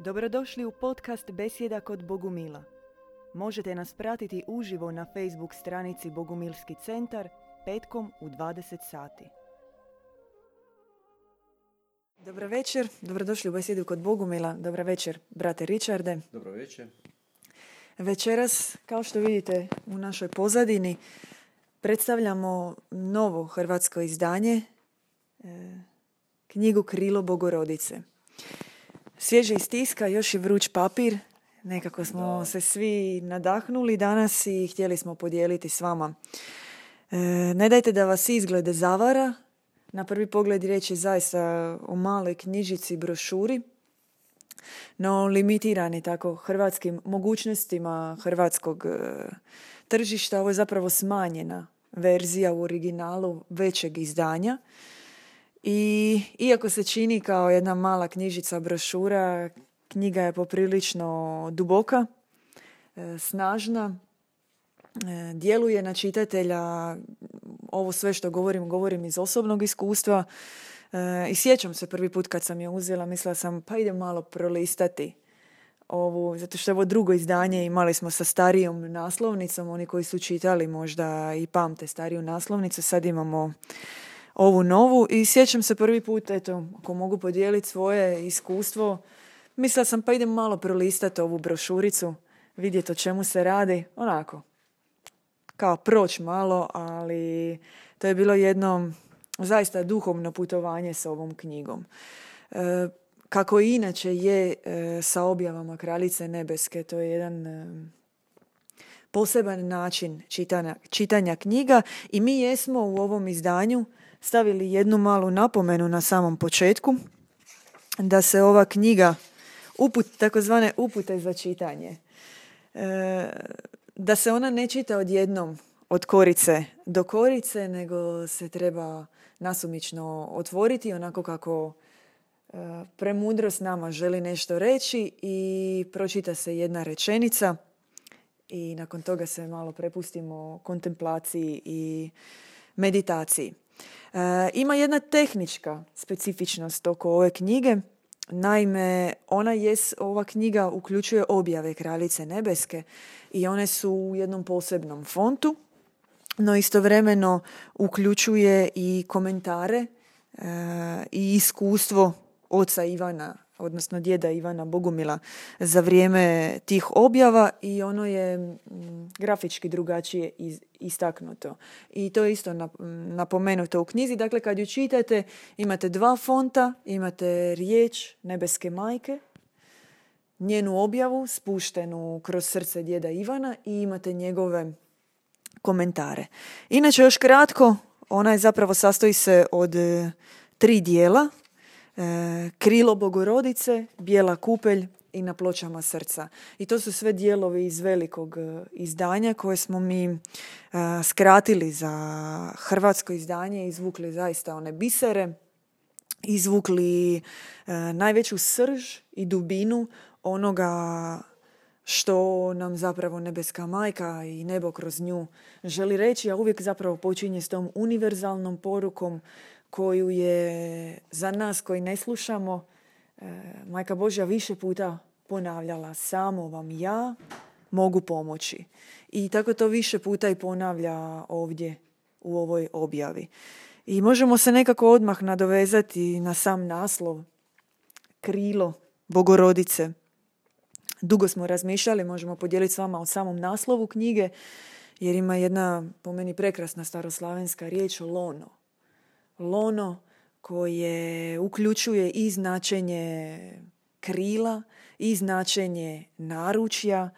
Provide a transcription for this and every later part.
Dobrodošli u podcast Besjeda kod Bogumila. Možete nas pratiti uživo na Facebook stranici Bogumilski centar petkom u 20 sati. Dobro večer, dobrodošli u Besjedu kod Bogumila. Dobro večer, brate Richarde. Dobro večer. Večeras, kao što vidite u našoj pozadini, predstavljamo novo hrvatsko izdanje, e, knjigu Krilo Bogorodice. Svježe iz tiska, još je vruć papir. Nekako smo Da. se svi nadahnuli danas i htjeli smo podijeliti s vama. E, ne dajte da vas izglede zavara. Na prvi pogled riječ je zaista o maloj knjižici, brošuri, no limitirani tako hrvatskim mogućnostima hrvatskog e, tržišta. Ovo je zapravo smanjena verzija u originalu većeg izdanja. I iako se čini kao jedna mala knjižica brošura, knjiga je poprilično duboka, e, snažna, e, djeluje na čitatelja. Ovo sve što govorim, govorim iz osobnog iskustva. E, I sjećam se prvi put kad sam je uzela, mislila sam pa idem malo prolistati ovu, zato što je ovo drugo izdanje imali smo sa starijom naslovnicom, oni koji su čitali možda i pamte stariju naslovnicu, sad imamo ovu novu i sjećam se prvi put, eto, ako mogu podijeliti svoje iskustvo, mislila sam pa idem malo prolistati ovu brošuricu, vidjeti o čemu se radi, onako, kao proć malo, ali to je bilo jedno zaista duhovno putovanje s ovom knjigom. E, kako i inače je e, sa objavama Kraljice Nebeske, to je jedan e, poseban način čitanja, čitanja knjiga i mi jesmo u ovom izdanju stavili jednu malu napomenu na samom početku da se ova knjiga uput, takozvane upute za čitanje e, da se ona ne čita odjednom od korice do korice, nego se treba nasumično otvoriti onako kako e, premudrost nama želi nešto reći i pročita se jedna rečenica i nakon toga se malo prepustimo kontemplaciji i meditaciji. E, ima jedna tehnička specifičnost oko ove knjige. Naime, ona jes, ova knjiga uključuje objave Kraljice Nebeske i one su u jednom posebnom fontu, no istovremeno uključuje i komentare e, i iskustvo oca Ivana, odnosno djeda Ivana Bogumila za vrijeme tih objava i ono je mm, grafički drugačije istaknuto. I to je isto napomenuto u knjizi. Dakle, kad ju čitate, imate dva fonta, imate riječ Nebeske majke, njenu objavu spuštenu kroz srce djeda Ivana i imate njegove komentare. Inače, još kratko, ona je zapravo sastoji se od e, tri dijela. E, krilo Bogorodice, bijela kupelj i na pločama srca. I to su sve dijelovi iz velikog e, izdanja koje smo mi e, skratili za hrvatsko izdanje i izvukli zaista one bisere, izvukli najveću srž i dubinu onoga što nam zapravo nebeska majka i nebo kroz nju želi reći, a uvijek zapravo počinje s tom univerzalnom porukom koju je za nas koji ne slušamo e, majka Božja više puta ponavljala samo vam ja mogu pomoći. I tako to više puta i ponavlja ovdje u ovoj objavi. I možemo se nekako odmah nadovezati na sam naslov krilo Bogorodice. Dugo smo razmišljali, možemo podijeliti s vama o samom naslovu knjige, jer ima jedna, po meni, prekrasna staroslavenska riječ lono. Lono koje uključuje i značenje krila, i značenje naručja,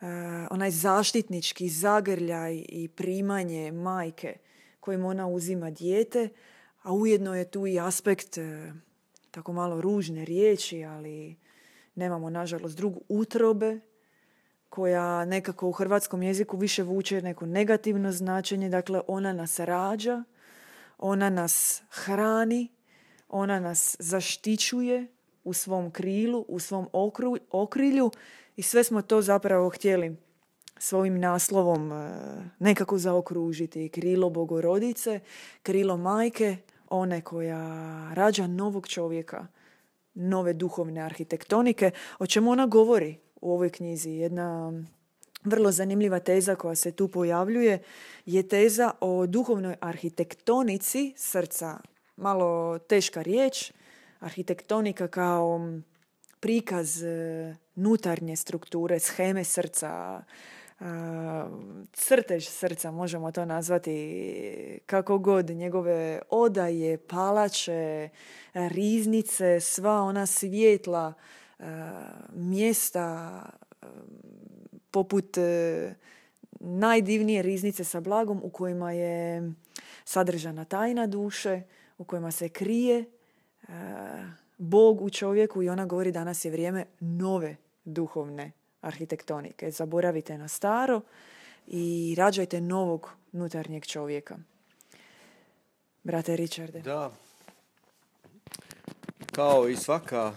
e, onaj zaštitnički zagrljaj i primanje majke kojim ona uzima dijete, a ujedno je tu i aspekt e, tako malo ružne riječi, ali nemamo nažalost drugu utrobe koja nekako u hrvatskom jeziku više vuče neko negativno značenje, dakle ona nas rađa, ona nas hrani, ona nas zaštićuje u svom krilu, u svom okru, okrilju i sve smo to zapravo htjeli svojim naslovom e, nekako zaokružiti. Krilo bogorodice, krilo majke, one koja rađa novog čovjeka, nove duhovne arhitektonike. O čemu ona govori u ovoj knjizi? Jedna vrlo zanimljiva teza koja se tu pojavljuje je teza o duhovnoj arhitektonici srca. Malo teška riječ. Arhitektonika kao prikaz e, nutarnje strukture, sheme srca, crtež srca, možemo to nazvati kako god, njegove odaje, palače, riznice, sva ona svjetla mjesta poput e, najdivnije riznice sa blagom u kojima je sadržana tajna duše, u kojima se krije Bog u čovjeku i ona govori danas je vrijeme nove duhovne arhitektonike. Zaboravite na staro i rađajte novog nutarnjeg čovjeka. Brate Richarde. Da. Kao i svaka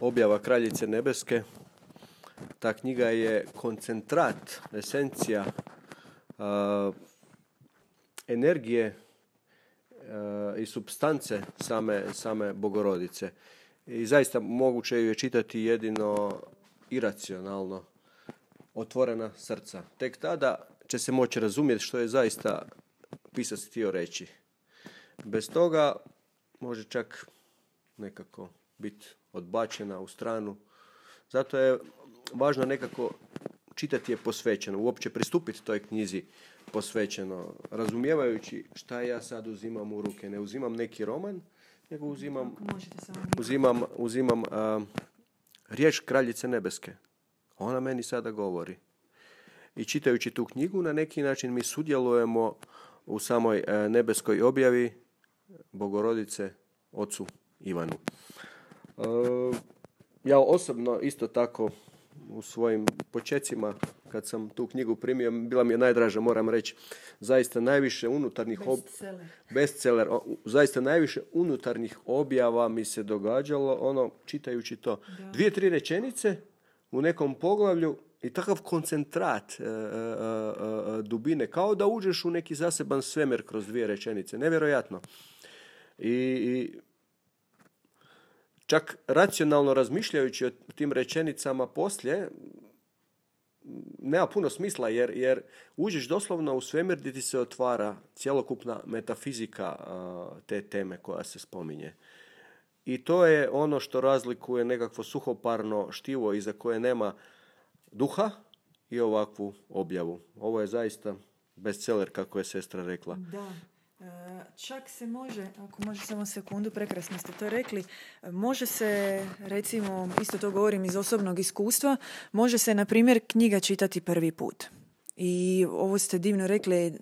objava Kraljice Nebeske, ta knjiga je koncentrat, esencija energije i substance same, same bogorodice. I zaista moguće ju je čitati jedino iracionalno otvorena srca. Tek tada će se moći razumjeti što je zaista pisac htio reći. Bez toga može čak nekako biti odbačena u stranu. Zato je važno nekako čitati je posvećeno, uopće pristupiti toj knjizi posvećeno, razumijevajući šta ja sad uzimam u ruke. Ne uzimam neki roman, nego uzimam, uzimam, uzimam riječ kraljice nebeske. Ona meni sada govori. I čitajući tu knjigu, na neki način mi sudjelujemo u samoj e, nebeskoj objavi Bogorodice ocu Ivanu. E, ja osobno isto tako u svojim počecima kad sam tu knjigu primio, bila mi je najdraža, moram reći, zaista najviše unutarnjih ob... bestseller, zaista najviše unutarnjih objava mi se događalo, ono, čitajući to. Dvije, tri rečenice u nekom poglavlju i takav koncentrat e, e, e, dubine, kao da uđeš u neki zaseban svemir kroz dvije rečenice. Nevjerojatno. I, i čak racionalno razmišljajući o tim rečenicama poslije, nema puno smisla jer, jer uđeš doslovno u svemir gdje ti se otvara cjelokupna metafizika te teme koja se spominje. I to je ono što razlikuje nekakvo suhoparno štivo iza koje nema duha i ovakvu objavu. Ovo je zaista bestseller, kako je sestra rekla. Da. Čak se može, ako može samo sekundu, prekrasno ste to rekli, može se, recimo, isto to govorim iz osobnog iskustva, može se, na primjer, knjiga čitati prvi put. I ovo ste divno rekli, e,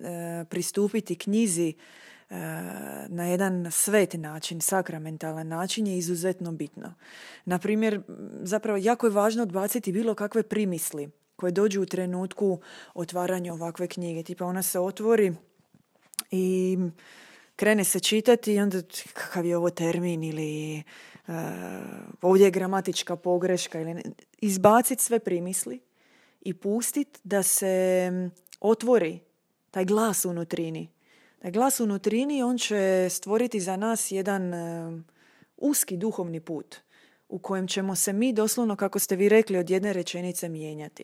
pristupiti knjizi e, na jedan svet način, sakramentalan način je izuzetno bitno. Na primjer, zapravo jako je važno odbaciti bilo kakve primisli koje dođu u trenutku otvaranja ovakve knjige. Tipa ona se otvori, i krene se čitati i onda kakav je ovo termin ili uh, ovdje je gramatička pogreška ili izbaciti sve primisli i pustiti da se otvori taj glas unutrini. Taj glas unutrini on će stvoriti za nas jedan uh, uski duhovni put u kojem ćemo se mi doslovno, kako ste vi rekli, od jedne rečenice mijenjati.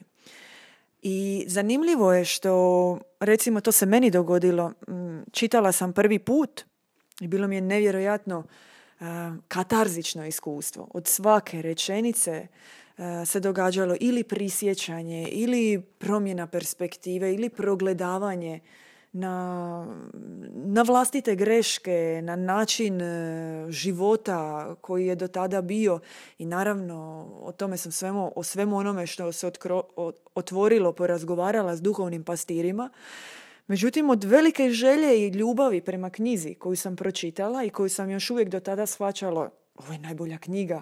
I zanimljivo je što, recimo to se meni dogodilo, mm, čitala sam prvi put i bilo mi je nevjerojatno katarzično iskustvo. Od svake rečenice se događalo ili prisjećanje, ili promjena perspektive, ili progledavanje na, na vlastite greške, na način e, života koji je do tada bio i naravno o tome sam svemu, o svemu onome što se otkro, otvorilo, porazgovarala s duhovnim pastirima. Međutim, od velike želje i ljubavi prema knjizi koju sam pročitala i koju sam još uvijek do tada shvaćala, ovo je najbolja knjiga,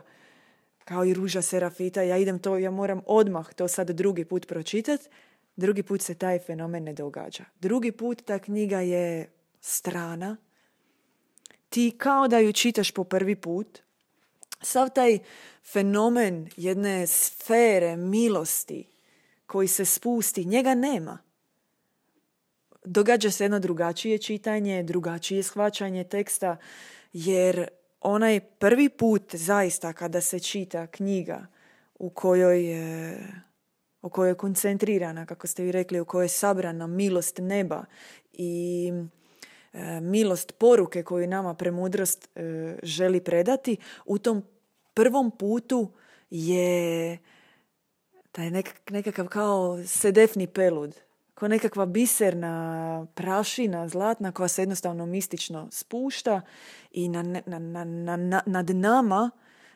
kao i Ruža Serafita, ja idem to, ja moram odmah to sad drugi put pročitati, Drugi put se taj fenomen ne događa. Drugi put ta knjiga je strana. Ti kao da ju čitaš po prvi put. Sav taj fenomen jedne sfere milosti koji se spusti, njega nema. Događa se jedno drugačije čitanje, drugačije shvaćanje teksta, jer onaj prvi put zaista kada se čita knjiga u kojoj je u kojoj je koncentrirana, kako ste vi rekli, u kojoj je sabrana milost neba i e, milost poruke koju nama premudrost e, želi predati, u tom prvom putu je taj nekakav kao sedefni pelud, kao nekakva biserna prašina zlatna koja se jednostavno mistično spušta i na, na, na, nad nama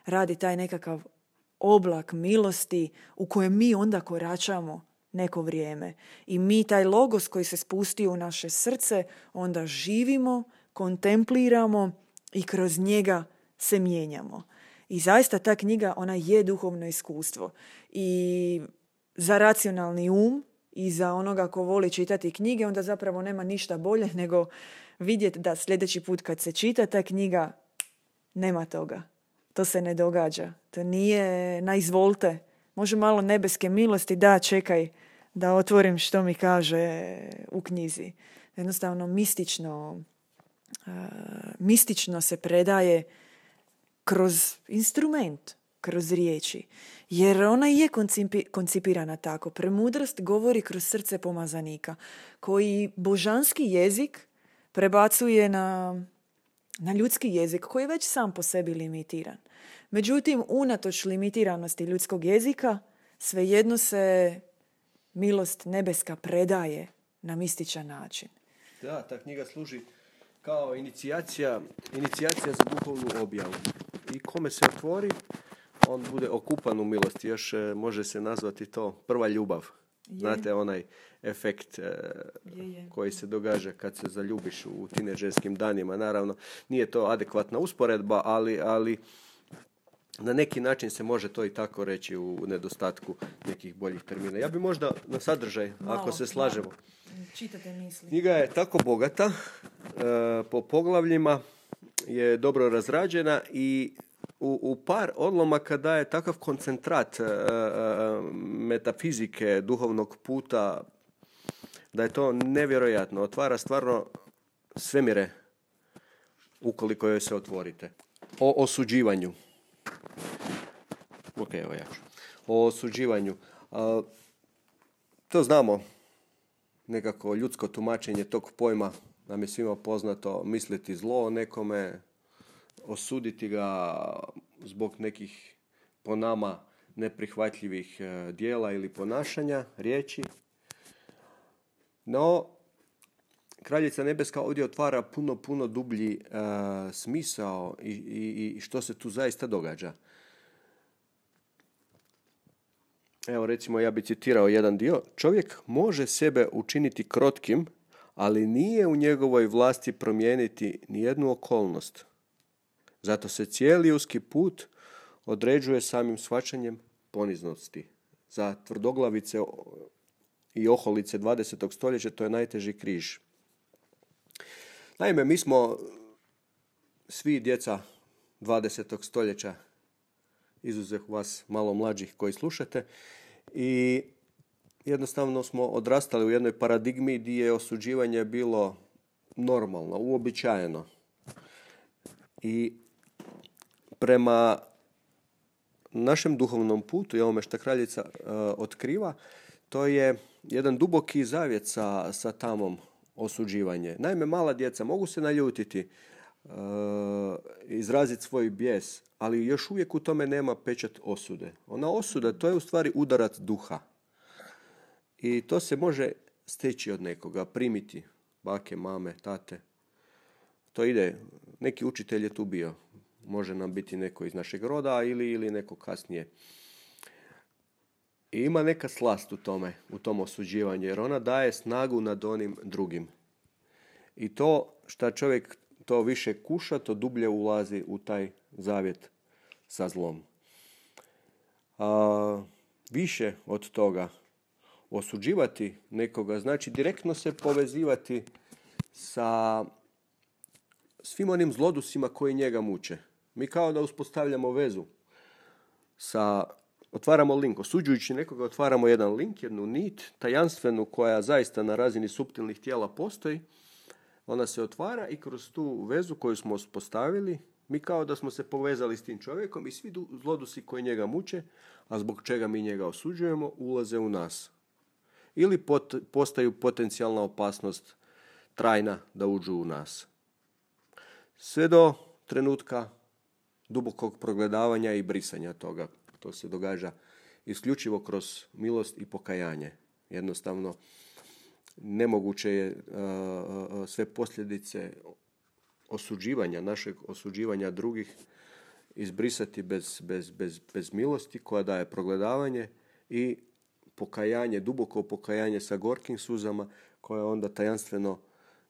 radi taj nekakav oblak milosti u kojem mi onda koračamo neko vrijeme. I mi taj logos koji se spusti u naše srce onda živimo, kontempliramo i kroz njega se mijenjamo. I zaista ta knjiga, ona je duhovno iskustvo. I za racionalni um i za onoga ko voli čitati knjige, onda zapravo nema ništa bolje nego vidjeti da sljedeći put kad se čita ta knjiga, nema toga. To se ne događa. To nije na izvolte. Može malo nebeske milosti, da, čekaj, da otvorim što mi kaže u knjizi. Jednostavno mistično, uh, mistično se predaje kroz instrument, kroz riječi. Jer ona je koncipirana tako. Premudrost govori kroz srce pomazanika, koji božanski jezik prebacuje na, na ljudski jezik, koji je već sam po sebi limitiran. Međutim, unatoč limitiranosti ljudskog jezika, svejedno se milost nebeska predaje na mističan način. Da, ta knjiga služi kao inicijacija, inicijacija za duhovnu objavu. I kome se otvori, on bude okupan u milosti. Još e, može se nazvati to prva ljubav. Znate, onaj efekt e, koji se događa kad se zaljubiš u tineđerskim danima. Naravno, nije to adekvatna usporedba, ali, ali na neki način se može to i tako reći u nedostatku nekih boljih termina. Ja bi možda na sadržaj, ako se slažemo. Čitate misli. Knjiga je tako bogata, e, po poglavljima je dobro razrađena i u, u par odlomaka daje takav koncentrat e, e, metafizike, duhovnog puta, da je to nevjerojatno. Otvara stvarno svemire ukoliko joj se otvorite. O osuđivanju. Ok, evo ja ću. O osuđivanju. to znamo, nekako ljudsko tumačenje tog pojma nam je svima poznato misliti zlo o nekome, osuditi ga zbog nekih po nama neprihvatljivih e, dijela ili ponašanja, riječi. No, Kraljica Nebeska ovdje otvara puno, puno dublji e, smisao i, i, i što se tu zaista događa. Evo recimo ja bi citirao jedan dio. Čovjek može sebe učiniti krotkim, ali nije u njegovoj vlasti promijeniti nijednu okolnost. Zato se cijeli uski put određuje samim svačanjem poniznosti. Za tvrdoglavice i oholice 20. stoljeća to je najteži križ. Naime, mi smo svi djeca 20. stoljeća, izuzev vas malo mlađih koji slušate, i jednostavno smo odrastali u jednoj paradigmi gdje je osuđivanje bilo normalno, uobičajeno. I prema našem duhovnom putu i ovome što kraljica uh, otkriva, to je jedan duboki zavjet sa, sa tamom osuđivanje. Naime, mala djeca mogu se naljutiti, uh, izraziti svoj bijes, ali još uvijek u tome nema pečat osude. Ona osuda, to je u stvari udarac duha. I to se može steći od nekoga, primiti, bake, mame, tate. To ide, neki učitelj je tu bio. Može nam biti neko iz našeg roda ili, ili neko kasnije. I ima neka slast u tome, u tom osuđivanju, jer ona daje snagu nad onim drugim. I to što čovjek to više kuša, to dublje ulazi u taj zavjet sa zlom. A, više od toga, osuđivati nekoga, znači direktno se povezivati sa svim onim zlodusima koji njega muče. Mi kao da uspostavljamo vezu sa otvaramo link. Osuđujući nekoga otvaramo jedan link, jednu nit, tajanstvenu koja zaista na razini suptilnih tijela postoji. Ona se otvara i kroz tu vezu koju smo uspostavili Mi kao da smo se povezali s tim čovjekom i svi zlodusi koji njega muče, a zbog čega mi njega osuđujemo, ulaze u nas. Ili postaju potencijalna opasnost trajna da uđu u nas. Sve do trenutka dubokog progledavanja i brisanja toga. To se događa isključivo kroz milost i pokajanje. Jednostavno, nemoguće je sve posljedice osuđivanja, našeg osuđivanja drugih izbrisati bez, bez, bez, bez milosti koja daje progledavanje i pokajanje, duboko pokajanje sa gorkim suzama koje onda tajanstveno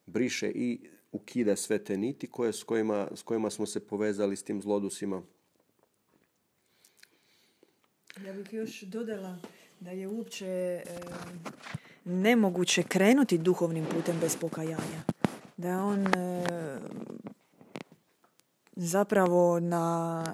briše i ukida sve te niti koje, s, kojima, s kojima smo se povezali s tim zlodusima. Ja bih još dodala da je uopće e, nemoguće krenuti duhovnim putem bez pokajanja. Da on e, zapravo na,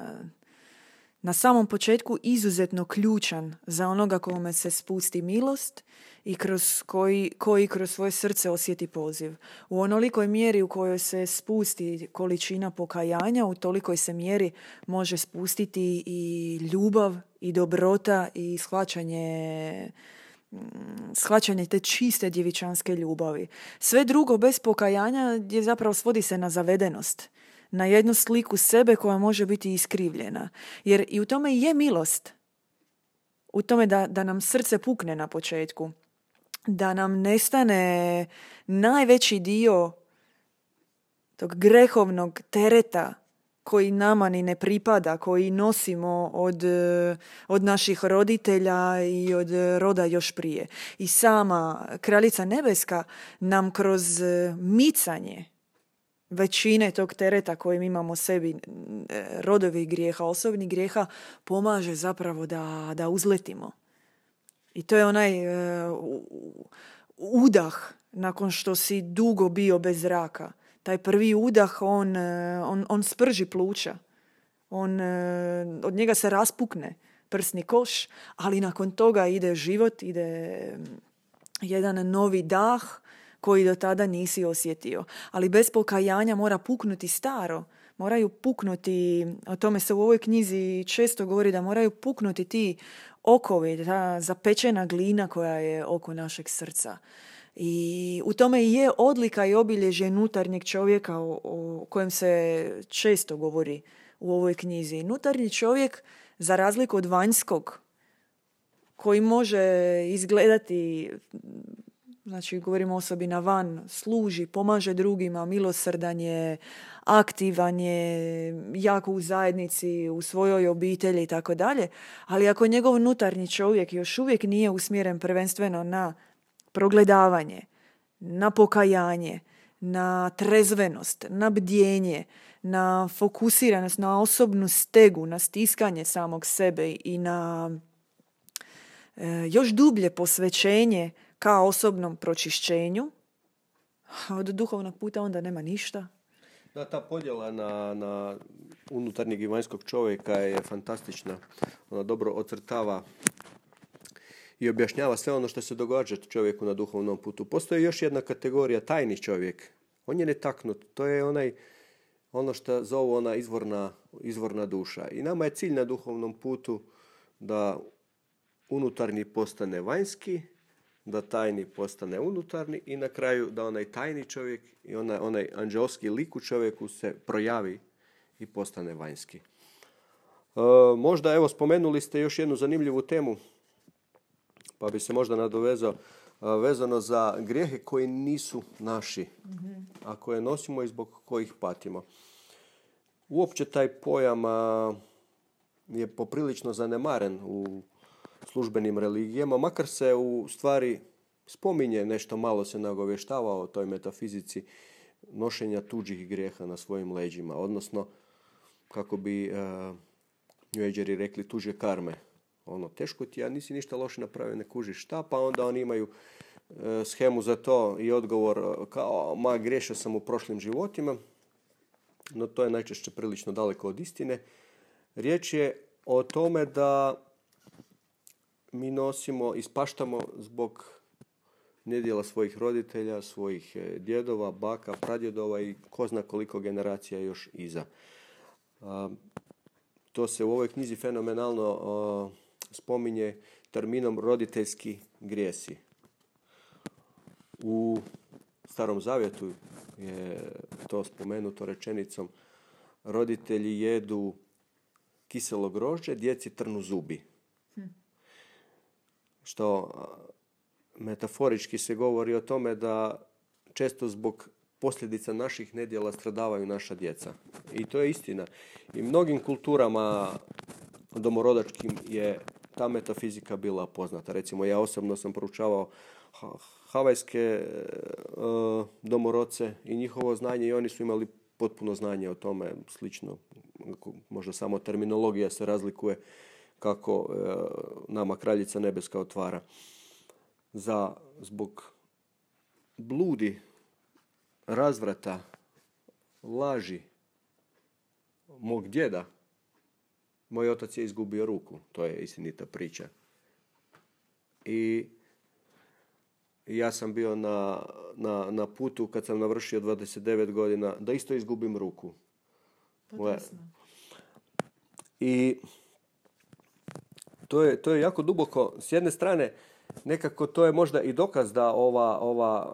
na samom početku izuzetno ključan za onoga kome se spusti milost i kroz koji, koji kroz svoje srce osjeti poziv. U onolikoj mjeri u kojoj se spusti količina pokajanja, u tolikoj se mjeri može spustiti i ljubav i dobrota i shvaćanje mm, shvaćanje te čiste djevičanske ljubavi. Sve drugo bez pokajanja je zapravo svodi se na zavedenost na jednu sliku sebe koja može biti iskrivljena. Jer i u tome je milost. U tome da, da nam srce pukne na početku. Da nam nestane najveći dio tog grehovnog tereta koji nama ni ne pripada, koji nosimo od, od naših roditelja i od roda još prije. I sama kraljica nebeska nam kroz micanje većine tog tereta kojim imamo sebi e, rodovi grijeha, osobni grijeha, pomaže zapravo da, da uzletimo. I to je onaj e, udah nakon što si dugo bio bez zraka. Taj prvi udah, on, e, on, on sprži pluća. On, od njega se raspukne prsni koš, ali nakon toga ide život, ide jedan novi dah, koji do tada nisi osjetio. Ali bez pokajanja mora puknuti staro. Moraju puknuti, o tome se u ovoj knjizi često govori da moraju puknuti ti okovi, ta zapečena glina koja je oko našeg srca. I u tome i je odlika i obilježje nutarnjeg čovjeka o, kojem se često govori u ovoj knjizi. Nutarnji čovjek, za razliku od vanjskog, koji može izgledati znači govorimo osobi na van, služi, pomaže drugima, milosrdan je, aktivan je, jako u zajednici, u svojoj obitelji i tako dalje. Ali ako njegov unutarnji čovjek još uvijek nije usmjeren prvenstveno na progledavanje, na pokajanje, na trezvenost, na bdjenje, na fokusiranost, na osobnu stegu, na stiskanje samog sebe i na e, još dublje posvećenje ka osobnom pročišćenju, a od duhovnog puta onda nema ništa. Da, ta podjela na, na unutarnjeg i vanjskog čovjeka je fantastična. Ona dobro ocrtava i objašnjava sve ono što se događa čovjeku na duhovnom putu. Postoji još jedna kategorija, tajni čovjek. On je netaknut. To je onaj, ono što zovu ona izvorna, izvorna duša. I nama je cilj na duhovnom putu da unutarnji postane vanjski, da tajni postane unutarnji i na kraju da onaj tajni čovjek i onaj, onaj anđelski lik u čovjeku se projavi i postane vanjski. E, možda evo spomenuli ste još jednu zanimljivu temu pa bi se možda nadovezao e, vezano za grijehe koji nisu naši, a koje nosimo i zbog kojih patimo. Uopće taj pojam je poprilično zanemaren u službenim religijama, makar se u stvari spominje nešto malo se nagovještava o toj metafizici nošenja tuđih grijeha na svojim leđima, odnosno kako bi uh, rekli tuđe karme. Ono, teško ti, ja nisi ništa loše napravio, ne kužiš šta, pa onda oni imaju uh, schemu za to i odgovor e, kao, ma griješio sam u prošlim životima, no to je najčešće prilično daleko od istine. Riječ je o tome da mi nosimo, ispaštamo zbog nedjela svojih roditelja, svojih e, djedova, baka, pradjedova i ko zna koliko generacija još iza. To se u ovoj knjizi fenomenalno spominje terminom roditeljski grijesi. U Starom Zavjetu je to spomenuto rečenicom roditelji jedu kiselo grožđe, djeci trnu zubi. Što metaforički se govori o tome da često zbog posljedica naših nedjela stradavaju naša djeca. I to je istina. I mnogim kulturama domorodačkim je ta metafizika bila poznata. Recimo, ja osobno sam proučavao havajske e, domorodce i njihovo znanje i oni su imali potpuno znanje o tome, slično, možda samo terminologija se razlikuje kako e, nama kraljica nebeska otvara. Za, zbog bludi, razvrata, laži mog djeda, moj otac je izgubio ruku. To je istinita priča. I ja sam bio na, na, na putu kad sam navršio 29 godina da isto izgubim ruku. I to je, to je jako duboko. S jedne strane, nekako to je možda i dokaz da ova, ova,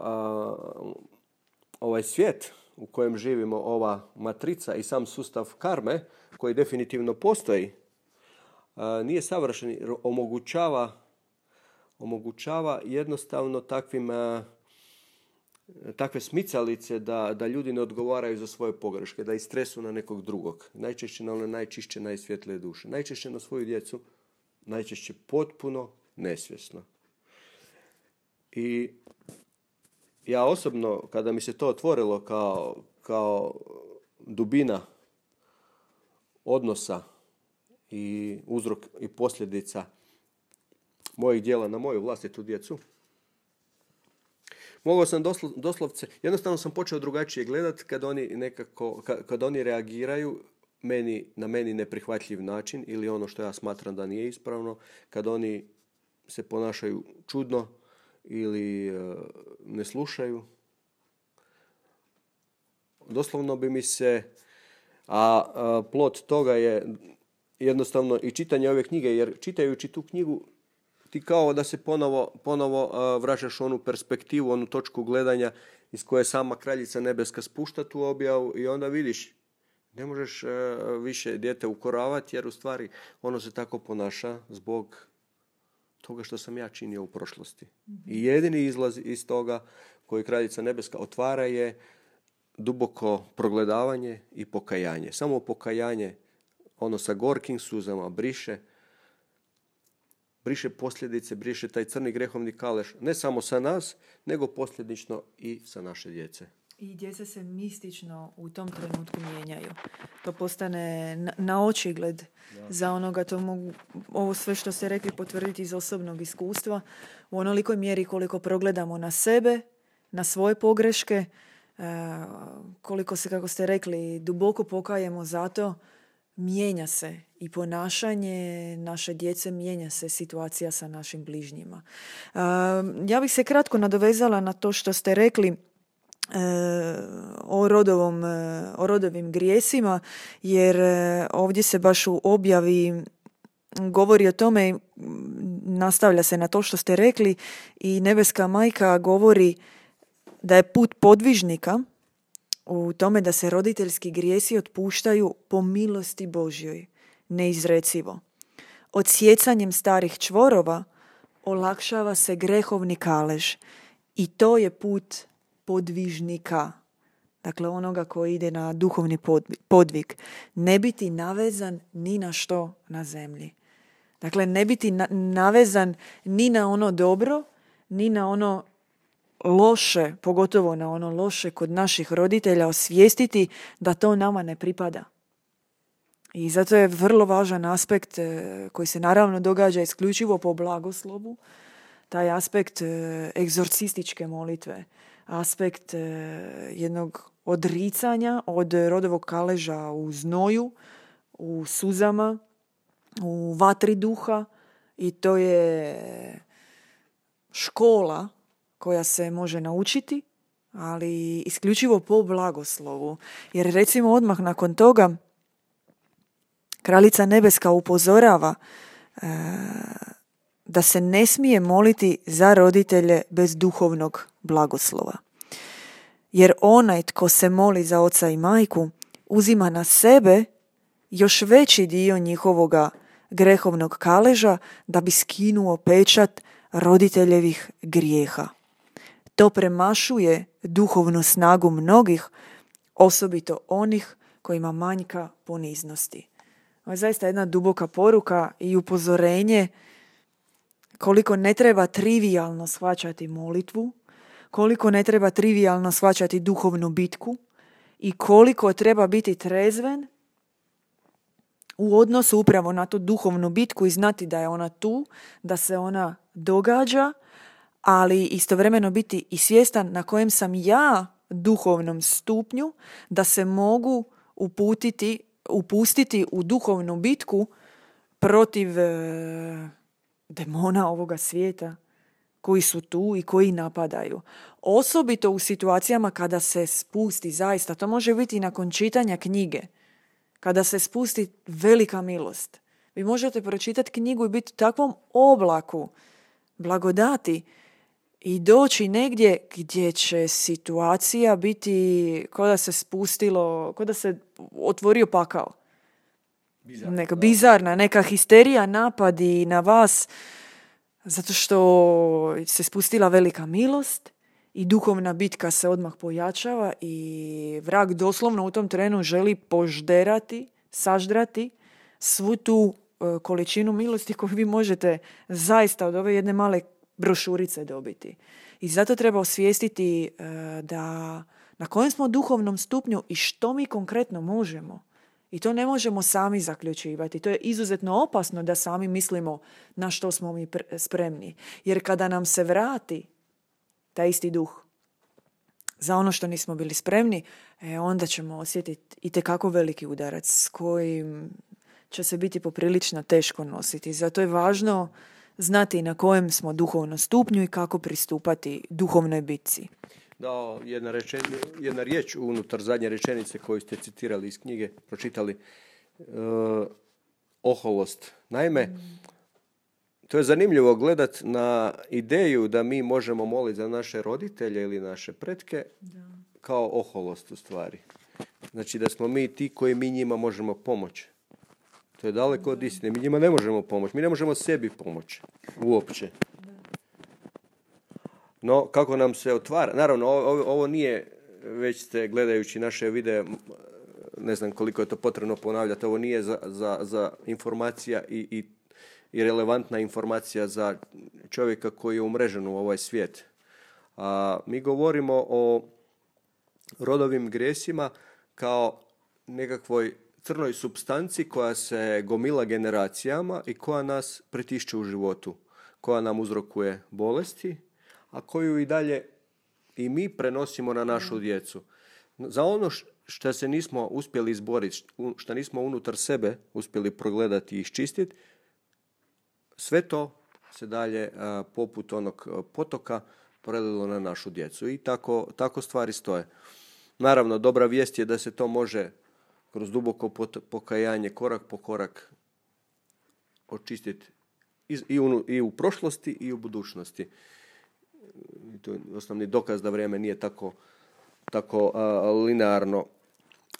ovaj svijet u kojem živimo, ova matrica i sam sustav karme, koji definitivno postoji, nije savršen, jer omogućava, omogućava jednostavno takvim takve smicalice da, da ljudi ne odgovaraju za svoje pogreške, da istresu na nekog drugog. Najčešće na one najčišće, najsvjetlije duše. Najčešće na svoju djecu, najčešće potpuno nesvjesno. I ja osobno, kada mi se to otvorilo kao, kao dubina odnosa i uzrok i posljedica mojih dijela na moju vlastitu djecu, mogao sam doslovce, jednostavno sam počeo drugačije gledat kad oni nekako, kad oni reagiraju meni, na meni neprihvatljiv način ili ono što ja smatram da nije ispravno, kad oni se ponašaju čudno ili e, ne slušaju. Doslovno bi mi se, a, a plot toga je jednostavno i čitanje ove knjige, jer čitajući tu knjigu ti kao da se ponovo, ponovo vraćaš onu perspektivu, onu točku gledanja iz koje sama kraljica nebeska spušta tu objavu i onda vidiš ne možeš više dijete ukoravati jer u stvari ono se tako ponaša zbog toga što sam ja činio u prošlosti. I jedini izlaz iz toga koji kraljica nebeska otvara je duboko progledavanje i pokajanje. Samo pokajanje ono sa gorkim suzama briše briše posljedice, briše taj crni grehovni kaleš, ne samo sa nas, nego posljedično i sa naše djece. I djeca se mistično u tom trenutku mijenjaju. To postane na, na očigled za onoga, to mogu, ovo sve što ste rekli potvrditi iz osobnog iskustva, u onolikoj mjeri koliko progledamo na sebe, na svoje pogreške, e, koliko se, kako ste rekli, duboko pokajemo za to, mijenja se i ponašanje naše djece, mijenja se situacija sa našim bližnjima. Ja bih se kratko nadovezala na to što ste rekli o, rodovom, e, o rodovim grijesima, jer e, ovdje se baš u objavi govori o tome, nastavlja se na to što ste rekli i nebeska majka govori da je put podvižnika u tome da se roditeljski grijesi otpuštaju po milosti Božjoj, neizrecivo. Odsjecanjem starih čvorova olakšava se grehovni kalež i to je put podvižnika, dakle onoga koji ide na duhovni podvig, ne biti navezan ni na što na zemlji. Dakle, ne biti navezan ni na ono dobro, ni na ono loše, pogotovo na ono loše kod naših roditelja, osvijestiti da to nama ne pripada. I zato je vrlo važan aspekt e, koji se naravno događa isključivo po blagoslovu, taj aspekt e, egzorcističke molitve, aspekt e, jednog odricanja od rodovog kaleža u znoju, u suzama, u vatri duha i to je škola koja se može naučiti, ali isključivo po blagoslovu. Jer recimo odmah nakon toga Kraljica Nebeska upozorava e, da se ne smije moliti za roditelje bez duhovnog blagoslova. Jer onaj tko se moli za oca i majku uzima na sebe još veći dio njihovoga grehovnog kaleža da bi skinuo pečat roditeljevih grijeha. To premašuje duhovnu snagu mnogih, osobito onih kojima manjka poniznosti. Ovo je zaista jedna duboka poruka i upozorenje koliko ne treba trivijalno shvaćati molitvu, koliko ne treba trivijalno shvaćati duhovnu bitku i koliko treba biti trezven u odnosu upravo na tu duhovnu bitku i znati da je ona tu, da se ona događa, ali istovremeno biti i svjestan na kojem sam ja duhovnom stupnju da se mogu uputiti, upustiti u duhovnu bitku protiv e, demona ovoga svijeta koji su tu i koji napadaju. Osobito u situacijama kada se spusti zaista, to može biti nakon čitanja knjige, kada se spusti velika milost. Vi možete pročitati knjigu i biti u takvom oblaku blagodati i doći negdje gdje će situacija biti kao da se spustilo, kao da se otvorio pakao. Neka bizarna, neka histerija napadi na vas zato što se spustila velika milost i duhovna bitka se odmah pojačava i vrag doslovno u tom trenu želi požderati, saždrati svu tu e, količinu milosti koju vi možete zaista od ove jedne male brošurice dobiti. I zato treba osvijestiti e, da na kojem smo duhovnom stupnju i što mi konkretno možemo. I to ne možemo sami zaključivati. To je izuzetno opasno da sami mislimo na što smo mi spremni. Jer kada nam se vrati taj isti duh za ono što nismo bili spremni, e, onda ćemo osjetiti i tekako veliki udarac s kojim će se biti poprilično teško nositi. Zato je važno znati na kojem smo duhovnom stupnju i kako pristupati duhovnoj bitci. Da, jedna, rečen, jedna riječ unutar zadnje rečenice koju ste citirali iz knjige, pročitali, uh, oholost. Naime, to je zanimljivo gledat na ideju da mi možemo moliti za naše roditelje ili naše pretke kao oholost u stvari. Znači da smo mi ti koji mi njima možemo pomoći. To je daleko od istine. Mi njima ne možemo pomoći. Mi ne možemo sebi pomoći. Uopće. No, kako nam se otvara, naravno, ovo, ovo nije, već ste gledajući naše videe, ne znam koliko je to potrebno ponavljati, ovo nije za, za, za informacija i, i, i relevantna informacija za čovjeka koji je umrežen u ovaj svijet. A, mi govorimo o rodovim grijesima kao nekakvoj crnoj substanci koja se gomila generacijama i koja nas pritišće u životu, koja nam uzrokuje bolesti, a koju i dalje i mi prenosimo na našu djecu. Za ono što se nismo uspjeli izboriti, što nismo unutar sebe uspjeli progledati i iščistiti, sve to se dalje poput onog potoka prelilo na našu djecu. I tako, tako stvari stoje. Naravno, dobra vijest je da se to može kroz duboko pokajanje, korak po korak očistiti i u, prošlosti i u budućnosti to je osnovni dokaz da vrijeme nije tako, tako linearno.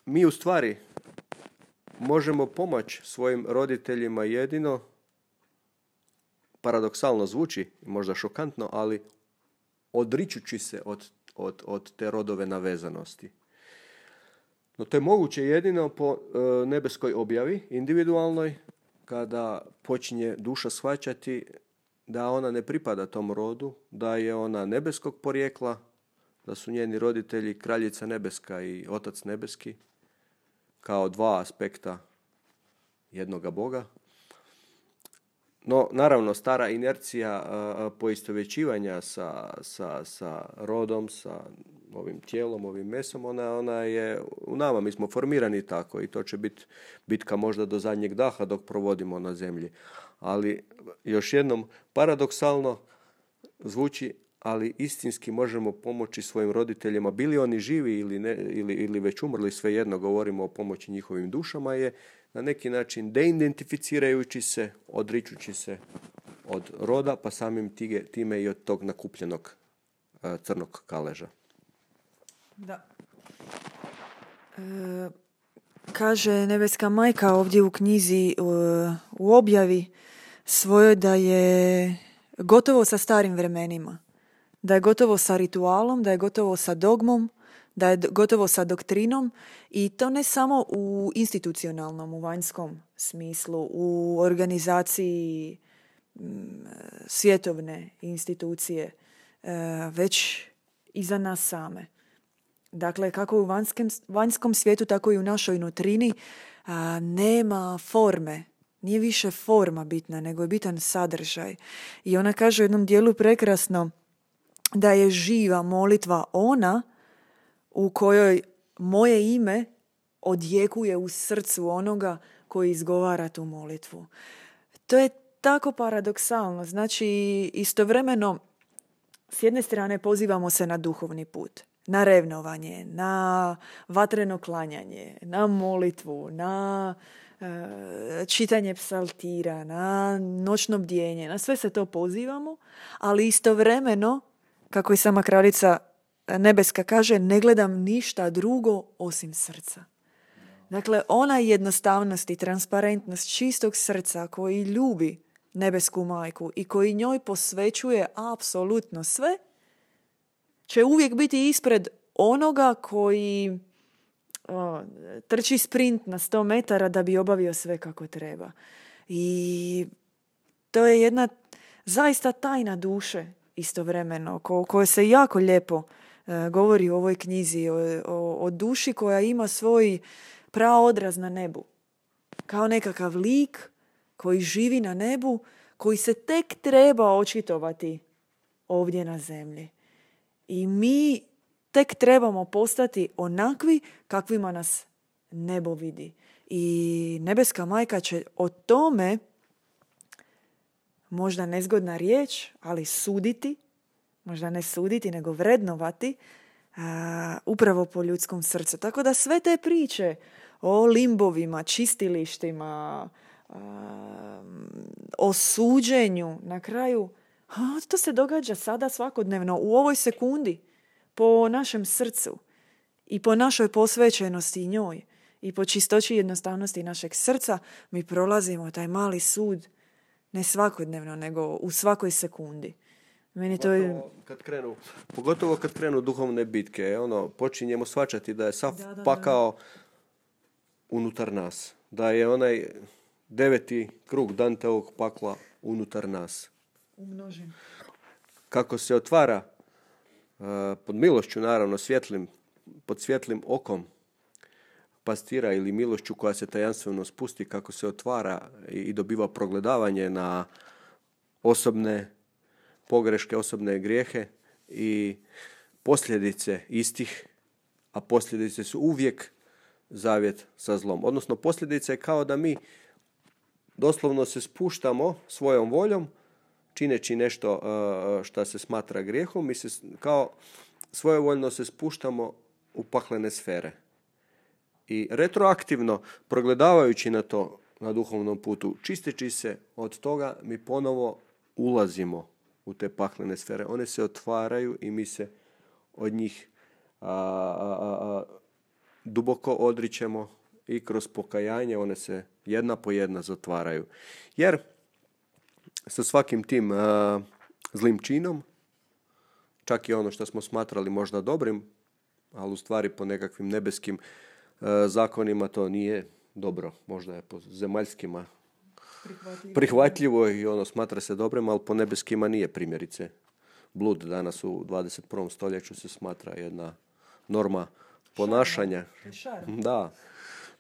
Mi u stvari možemo pomoći svojim roditeljima jedino, paradoksalno zvuči, možda šokantno, ali odričući se od, od, od te rodove navezanosti. No to je moguće jedino po e, nebeskoj objavi, individualnoj, kada počinje duša shvaćati da ona ne pripada tom rodu, da je ona nebeskog porijekla, da su njeni roditelji kraljica nebeska i otac nebeski, kao dva aspekta jednoga Boga. No, naravno, stara inercija poistovjećivanja sa, sa, sa rodom, sa ovim tijelom, ovim mesom, ona, ona je u nama, mi smo formirani tako i to će biti bitka možda do zadnjeg daha dok provodimo na zemlji ali još jednom paradoksalno zvuči, ali istinski možemo pomoći svojim roditeljima, bili oni živi ili, ne, ili, ili već umrli, svejedno govorimo o pomoći njihovim dušama, je na neki način deidentificirajući se, odričući se od roda, pa samim time i od tog nakupljenog e, crnog kaleža. Da. E, kaže Nebeska majka ovdje u knjizi u objavi svojoj da je gotovo sa starim vremenima, da je gotovo sa ritualom, da je gotovo sa dogmom, da je gotovo sa doktrinom i to ne samo u institucionalnom, u vanjskom smislu, u organizaciji svjetovne institucije, e, već i za nas same. Dakle, kako u vanjskom, vanjskom svijetu, tako i u našoj nutrini nema forme, nije više forma bitna, nego je bitan sadržaj. I ona kaže u jednom dijelu prekrasno da je živa molitva ona u kojoj moje ime odjekuje u srcu onoga koji izgovara tu molitvu. To je tako paradoksalno. Znači, istovremeno, s jedne strane pozivamo se na duhovni put, na revnovanje, na vatreno klanjanje, na molitvu, na čitanje psaltira, na noćno bdjenje, na sve se to pozivamo, ali istovremeno, kako i sama kraljica Nebeska kaže, ne gledam ništa drugo osim srca. Dakle, ona jednostavnost i transparentnost čistog srca koji ljubi nebesku majku i koji njoj posvećuje apsolutno sve, će uvijek biti ispred onoga koji o, trči sprint na 100 metara da bi obavio sve kako treba. I to je jedna zaista tajna duše istovremeno, ko, se jako lijepo e, govori u ovoj knjizi o, o, o duši koja ima svoj odraz na nebu. Kao nekakav lik koji živi na nebu, koji se tek treba očitovati ovdje na zemlji. I mi tek trebamo postati onakvi kakvima nas nebo vidi. I nebeska majka će o tome, možda nezgodna riječ, ali suditi, možda ne suditi, nego vrednovati, upravo po ljudskom srcu. Tako da sve te priče o limbovima, čistilištima, o suđenju na kraju, a, to se događa sada svakodnevno u ovoj sekundi po našem srcu i po našoj posvećenosti njoj i po čistoći jednostavnosti našeg srca mi prolazimo taj mali sud ne svakodnevno nego u svakoj sekundi. Meni to je... Kad krenu, pogotovo kad krenu duhovne bitke, ono, počinjemo svačati da je sav pakao unutar nas. Da je onaj deveti krug Danteovog pakla unutar nas. Umnožen. Kako se otvara pod milošću, naravno, svjetlim, pod svjetlim okom pastira ili milošću koja se tajanstveno spusti, kako se otvara i dobiva progledavanje na osobne pogreške, osobne grijehe i posljedice istih, a posljedice su uvijek zavjet sa zlom. Odnosno posljedice je kao da mi doslovno se spuštamo svojom voljom, čineći nešto uh, što se smatra grijehom, mi se kao svojevoljno se spuštamo u paklene sfere. I retroaktivno, progledavajući na to na duhovnom putu, čisteći se od toga, mi ponovo ulazimo u te paklene sfere. One se otvaraju i mi se od njih duboko odričemo i kroz pokajanje one se jedna po jedna zatvaraju. Jer sa svakim tim zlim činom, čak i ono što smo smatrali možda dobrim, ali u stvari po nekakvim nebeskim zakonima to nije dobro. Možda je po zemaljskima prihvatljivo. prihvatljivo i ono smatra se dobrim, ali po nebeskima nije primjerice. Blud danas u 21. stoljeću se smatra jedna norma ponašanja. Da.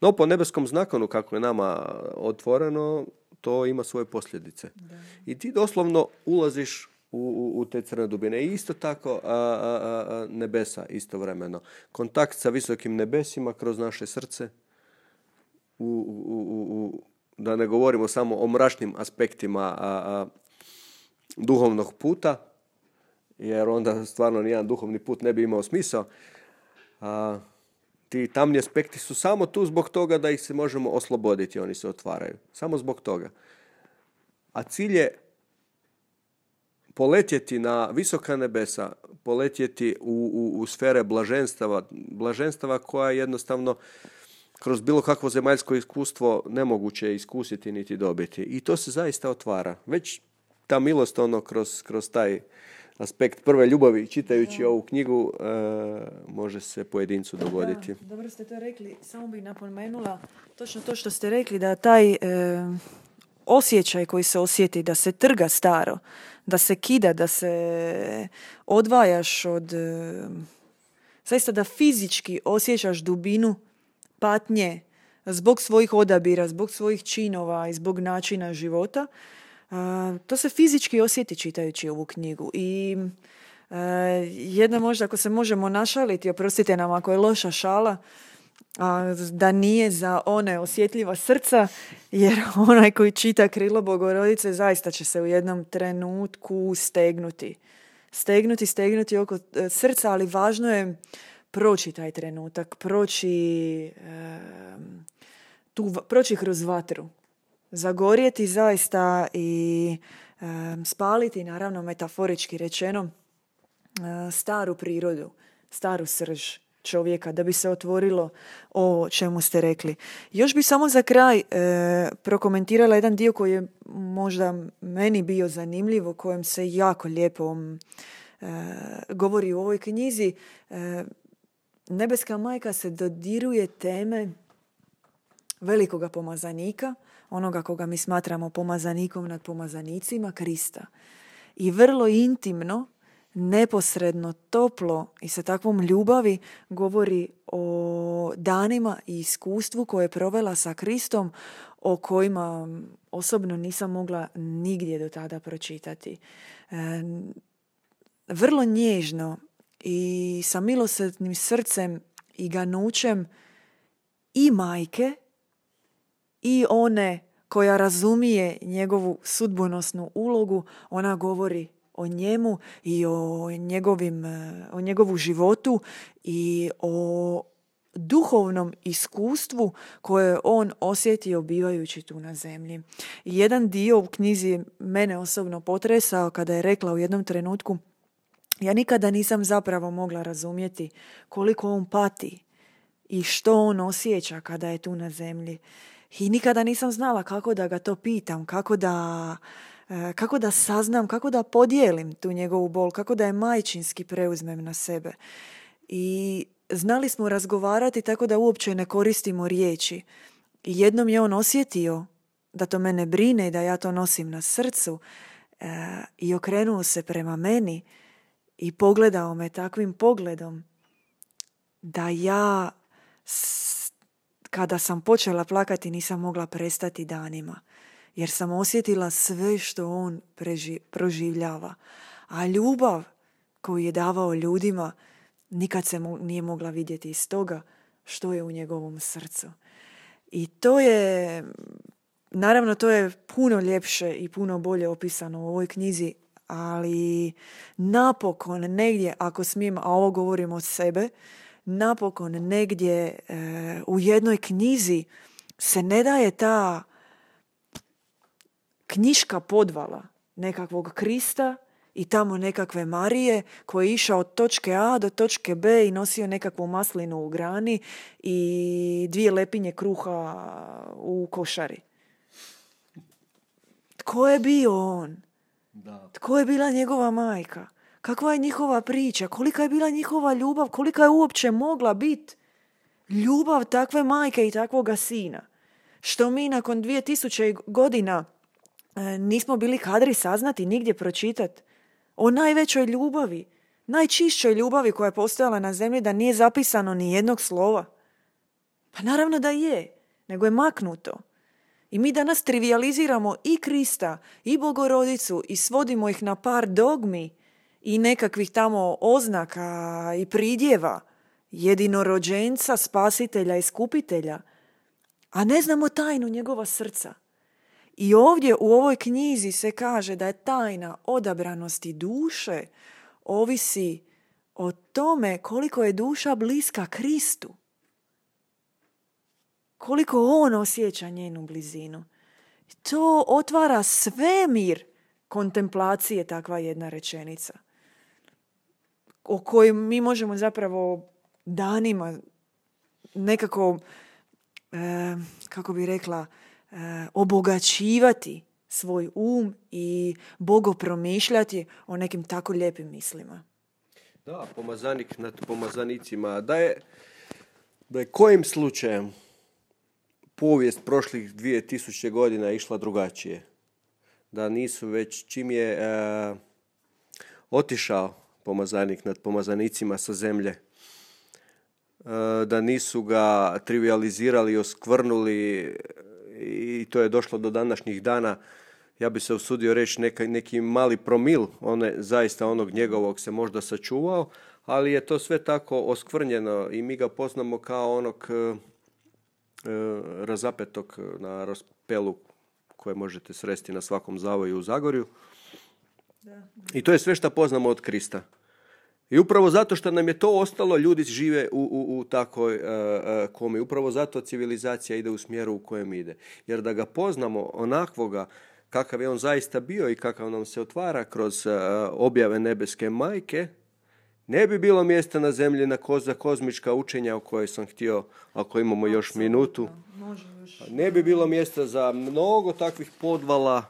No, po nebeskom znakonu, kako je nama otvoreno, to ima svoje posljedice. I ti doslovno ulaziš u, u, te crne dubine. I isto tako a, a, nebesa istovremeno. Kontakt sa visokim nebesima kroz naše srce, u, u, da ne govorimo samo o mračnim aspektima a, duhovnog puta, jer onda stvarno nijedan duhovni put ne bi imao smisao. Ti tamni aspekti su samo tu zbog toga da ih se možemo osloboditi, oni se otvaraju. Samo zbog toga. A cilj je poletjeti na visoka nebesa, poletjeti u, u, u sfere blaženstava, blaženstava koja jednostavno kroz bilo kakvo zemaljsko iskustvo nemoguće iskusiti niti dobiti. I to se zaista otvara. Već ta milost ono kroz, kroz taj aspekt prve ljubavi čitajući ovu knjigu e, može se pojedincu dogoditi. Da, dobro ste to rekli. Samo bih napomenula točno to što ste rekli da taj e, osjećaj koji se osjeti da se trga staro, da se kida, da se odvajaš od... E, zaista da fizički osjećaš dubinu patnje zbog svojih odabira, zbog svojih činova i zbog načina života, to se fizički osjeti čitajući ovu knjigu. I e, jedna možda, ako se možemo našaliti, oprostite nam ako je loša šala, da nije za one osjetljiva srca, jer onaj koji čita krilo Bogorodice zaista će se u jednom trenutku stegnuti. Stegnuti, stegnuti oko e, srca, ali važno je proći taj trenutak, proći, tu, proći kroz vatru. Zagorjeti zaista i spaliti, naravno metaforički rečeno, staru prirodu, staru srž čovjeka, da bi se otvorilo o čemu ste rekli. Još bi samo za kraj e, prokomentirala jedan dio koji je možda meni bio zanimljiv, o kojem se jako lijepo e, govori u ovoj knjizi. E, Nebeska majka se dodiruje teme velikoga pomazanika, onoga koga mi smatramo pomazanikom nad pomazanicima, Krista. I vrlo intimno, neposredno, toplo i sa takvom ljubavi govori o danima i iskustvu koje je provela sa Kristom, o kojima osobno nisam mogla nigdje do tada pročitati. E, vrlo nježno i sa milosrdnim srcem i ganućem i majke i one koja razumije njegovu sudbonosnu ulogu, ona govori o njemu i o, njegovim, o njegovu životu i o duhovnom iskustvu koje je on osjetio bivajući tu na zemlji. Jedan dio u knjizi mene osobno potresao kada je rekla u jednom trenutku ja nikada nisam zapravo mogla razumjeti koliko on pati i što on osjeća kada je tu na zemlji. I nikada nisam znala kako da ga to pitam, kako da, e, kako da saznam, kako da podijelim tu njegovu bol, kako da je majčinski preuzmem na sebe. I znali smo razgovarati tako da uopće ne koristimo riječi. I jednom je on osjetio da to mene brine i da ja to nosim na srcu e, i okrenuo se prema meni i pogledao me takvim pogledom da ja kada sam počela plakati nisam mogla prestati danima jer sam osjetila sve što on proživljava. A ljubav koju je davao ljudima nikad se mu nije mogla vidjeti iz toga što je u njegovom srcu. I to je, naravno to je puno ljepše i puno bolje opisano u ovoj knjizi ali napokon negdje, ako smijem, a ovo govorim od sebe, napokon negdje e, u jednoj knjizi se ne daje ta knjiška podvala nekakvog Krista i tamo nekakve Marije koji je išao od točke A do točke B i nosio nekakvu maslinu u grani i dvije lepinje kruha u košari. Tko je bio on? Da. Tko je bila njegova majka? Kakva je njihova priča? Kolika je bila njihova ljubav? Kolika je uopće mogla biti ljubav takve majke i takvoga sina? Što mi nakon 2000 godina e, nismo bili kadri saznati, nigdje pročitati. O najvećoj ljubavi, najčišćoj ljubavi koja je postojala na zemlji da nije zapisano ni jednog slova. Pa naravno da je, nego je maknuto. I mi danas trivializiramo i Krista i Bogorodicu i svodimo ih na par dogmi i nekakvih tamo oznaka i pridjeva jedinorođenca, spasitelja i skupitelja, a ne znamo tajnu njegova srca. I ovdje u ovoj knjizi se kaže da je tajna odabranosti duše ovisi o tome koliko je duša bliska Kristu. koliko on osjeća njenu blizinu. To otvara svemir kontemplacije takva jedna rečenica o kojoj mi možemo zapravo danima nekako, e, kako bi rekla, e, obogaćivati svoj um i bogo promišljati o nekim tako lijepim mislima. Da, pomazanik nad pomazanicima. Da je, da je kojim slučajem povijest prošlih 2000 godina išla drugačije. Da nisu već čim je e, otišao pomazanik nad pomazanicima sa zemlje, e, da nisu ga trivializirali, oskvrnuli i to je došlo do današnjih dana ja bi se usudio reći neka, neki mali promil one, zaista onog njegovog se možda sačuvao, ali je to sve tako oskvrnjeno i mi ga poznamo kao onog e, e, razapetog na raspelu koje možete sresti na svakom zavoju u Zagorju. I to je sve što poznamo od Krista. I upravo zato što nam je to ostalo, ljudi žive u, u, u takoj uh, komi. Upravo zato civilizacija ide u smjeru u kojem ide. Jer da ga poznamo onakvoga kakav je on zaista bio i kakav nam se otvara kroz uh, objave nebeske majke, ne bi bilo mjesta na zemlji na koza kozmička učenja o kojoj sam htio, ako imamo još minutu. Ne bi bilo mjesta za mnogo takvih podvala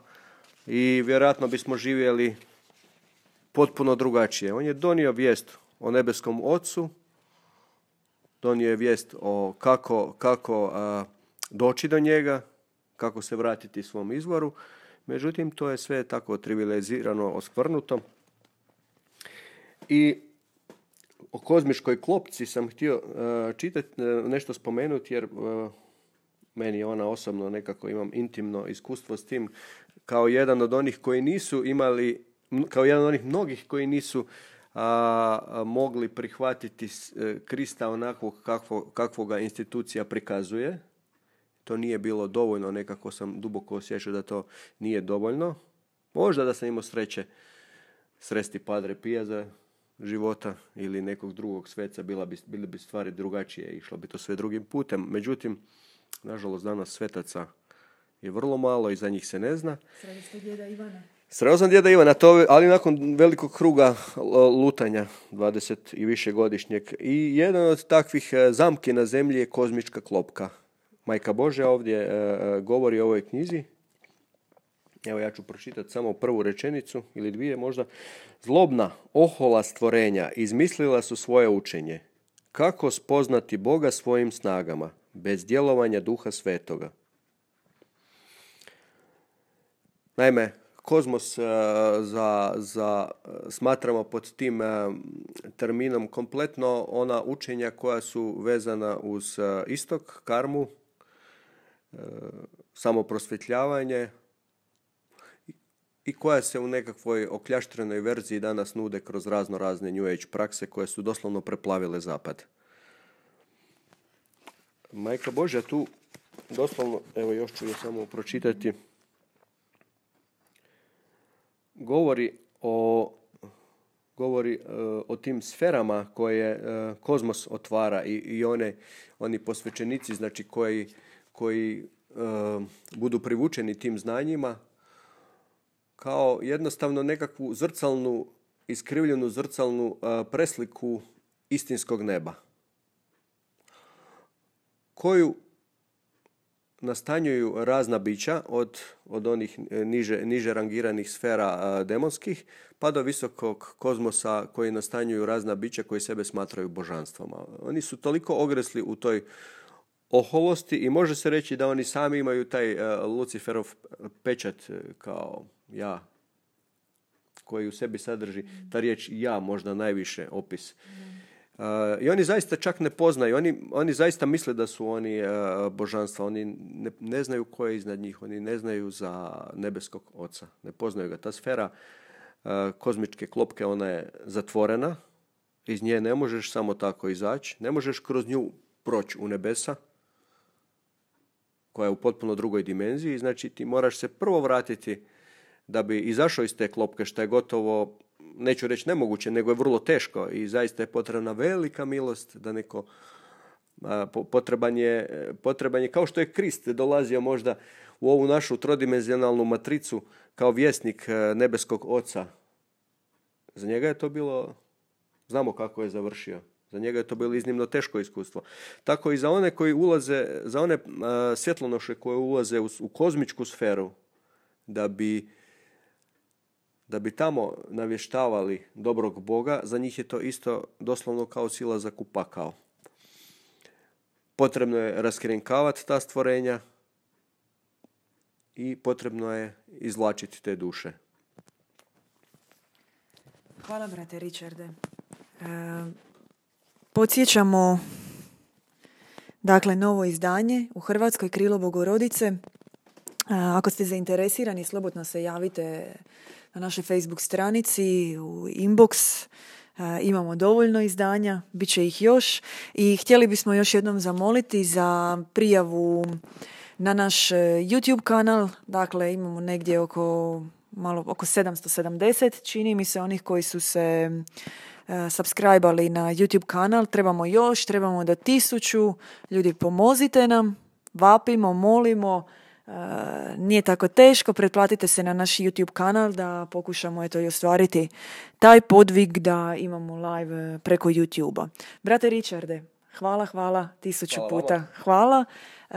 i vjerojatno bismo živjeli potpuno drugačije. On je donio vijest o nebeskom ocu, donio je vijest o kako, kako doći do njega, kako se vratiti svom izvoru Međutim, to je sve tako trivializirano, oskvrnuto. I o kozmičkoj klopci sam htio uh, čitati, uh, nešto spomenuti, jer uh, meni ona osobno nekako imam intimno iskustvo s tim, kao jedan od onih koji nisu imali, kao jedan od onih mnogih koji nisu mogli prihvatiti Krista onako kakvo, kakvoga institucija prikazuje, to nije bilo dovoljno, nekako sam duboko osjećao da to nije dovoljno. Možda da sam imao sreće sresti Padre Pija za života ili nekog drugog sveca, bila bi, bili bi stvari drugačije, išlo bi to sve drugim putem. Međutim, nažalost, danas svetaca je vrlo malo i za njih se ne zna. Sreli djeda Ivana. Sreo sam djeda Ivana, to, ali nakon velikog kruga lutanja, 20 i više godišnjeg. I jedan od takvih e, zamki na zemlji je kozmička klopka. Majka Bože ovdje e, e, govori o ovoj knjizi. Evo ja ću pročitati samo prvu rečenicu ili dvije možda. Zlobna, ohola stvorenja izmislila su svoje učenje. Kako spoznati Boga svojim snagama, bez djelovanja duha svetoga? Naime, kozmos e, za, za, smatramo pod tim terminom kompletno ona učenja koja su vezana uz istok, karmu, samo prosvjetljavanje i koja se u nekakvoj okljaštrenoj verziji danas nude kroz razno razne New Age prakse koje su doslovno preplavile zapad. Majka Božja tu doslovno, evo još ću je samo pročitati, govori o govori e, o tim sferama koje e, kozmos otvara i, i one, oni posvećenici znači koji koji e, budu privučeni tim znanjima kao jednostavno nekakvu zrcalnu, iskrivljenu zrcalnu presliku istinskog neba koju nastanjuju razna bića od, od onih niže, niže rangiranih sfera e, demonskih pa do visokog kozmosa koji nastanjuju razna bića koji sebe smatraju božanstvama. Oni su toliko ogresli u toj oholosti i može se reći da oni sami imaju taj uh, Luciferov pečat uh, kao ja koji u sebi sadrži ta riječ ja možda najviše opis. Uh, I oni zaista čak ne poznaju, oni, oni zaista misle da su oni božanstva, oni ne, ne znaju ko je iznad njih, oni ne znaju za nebeskog oca, ne poznaju ga. Ta sfera kozmičke klopke, ona je zatvorena, iz nje ne možeš samo tako izaći, ne možeš kroz nju proći u nebesa, koja je u potpuno drugoj dimenziji, znači ti moraš se prvo vratiti da bi izašao iz te klopke, što je gotovo, neću reći nemoguće, nego je vrlo teško i zaista je potrebna velika milost da neko Potreban je, potreban je, kao što je Krist dolazio možda u ovu našu trodimenzionalnu matricu kao vjesnik e, nebeskog oca. Za njega je to bilo, znamo kako je završio. Za njega je to bilo iznimno teško iskustvo. Tako i za one koji ulaze, za one svjetlonoše koje ulaze u, u kozmičku sferu, da bi da bi tamo navještavali dobrog Boga, za njih je to isto doslovno kao sila za kupakao. Potrebno je raskrinkavati ta stvorenja i potrebno je izvlačiti te duše. Hvala, brate Richarde. E, podsjećamo dakle novo izdanje u Hrvatskoj Krilo Bogorodice. E, ako ste zainteresirani, slobodno se javite na našoj Facebook stranici, u inbox. E, imamo dovoljno izdanja, bit će ih još i htjeli bismo još jednom zamoliti za prijavu na naš e, YouTube kanal. Dakle, imamo negdje oko malo oko 770 čini mi se onih koji su se uh, subscribali na YouTube kanal. Trebamo još, trebamo da tisuću. Ljudi pomozite nam, vapimo, molimo. Uh, nije tako teško, pretplatite se na naš YouTube kanal da pokušamo eto i ostvariti taj podvig da imamo live preko YouTube-a. Brate Richarde, hvala, hvala, tisuću hvala puta. Hvala. Uh,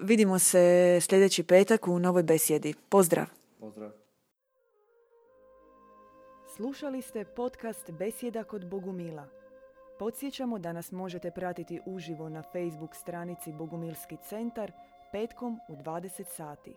vidimo se sljedeći petak u novoj besjedi. Pozdrav. Pozdrav. Slušali ste podcast Besjeda kod Bogumila. Podsjećamo da nas možete pratiti uživo na Facebook stranici Bogumilski centar petkom u 20 sati.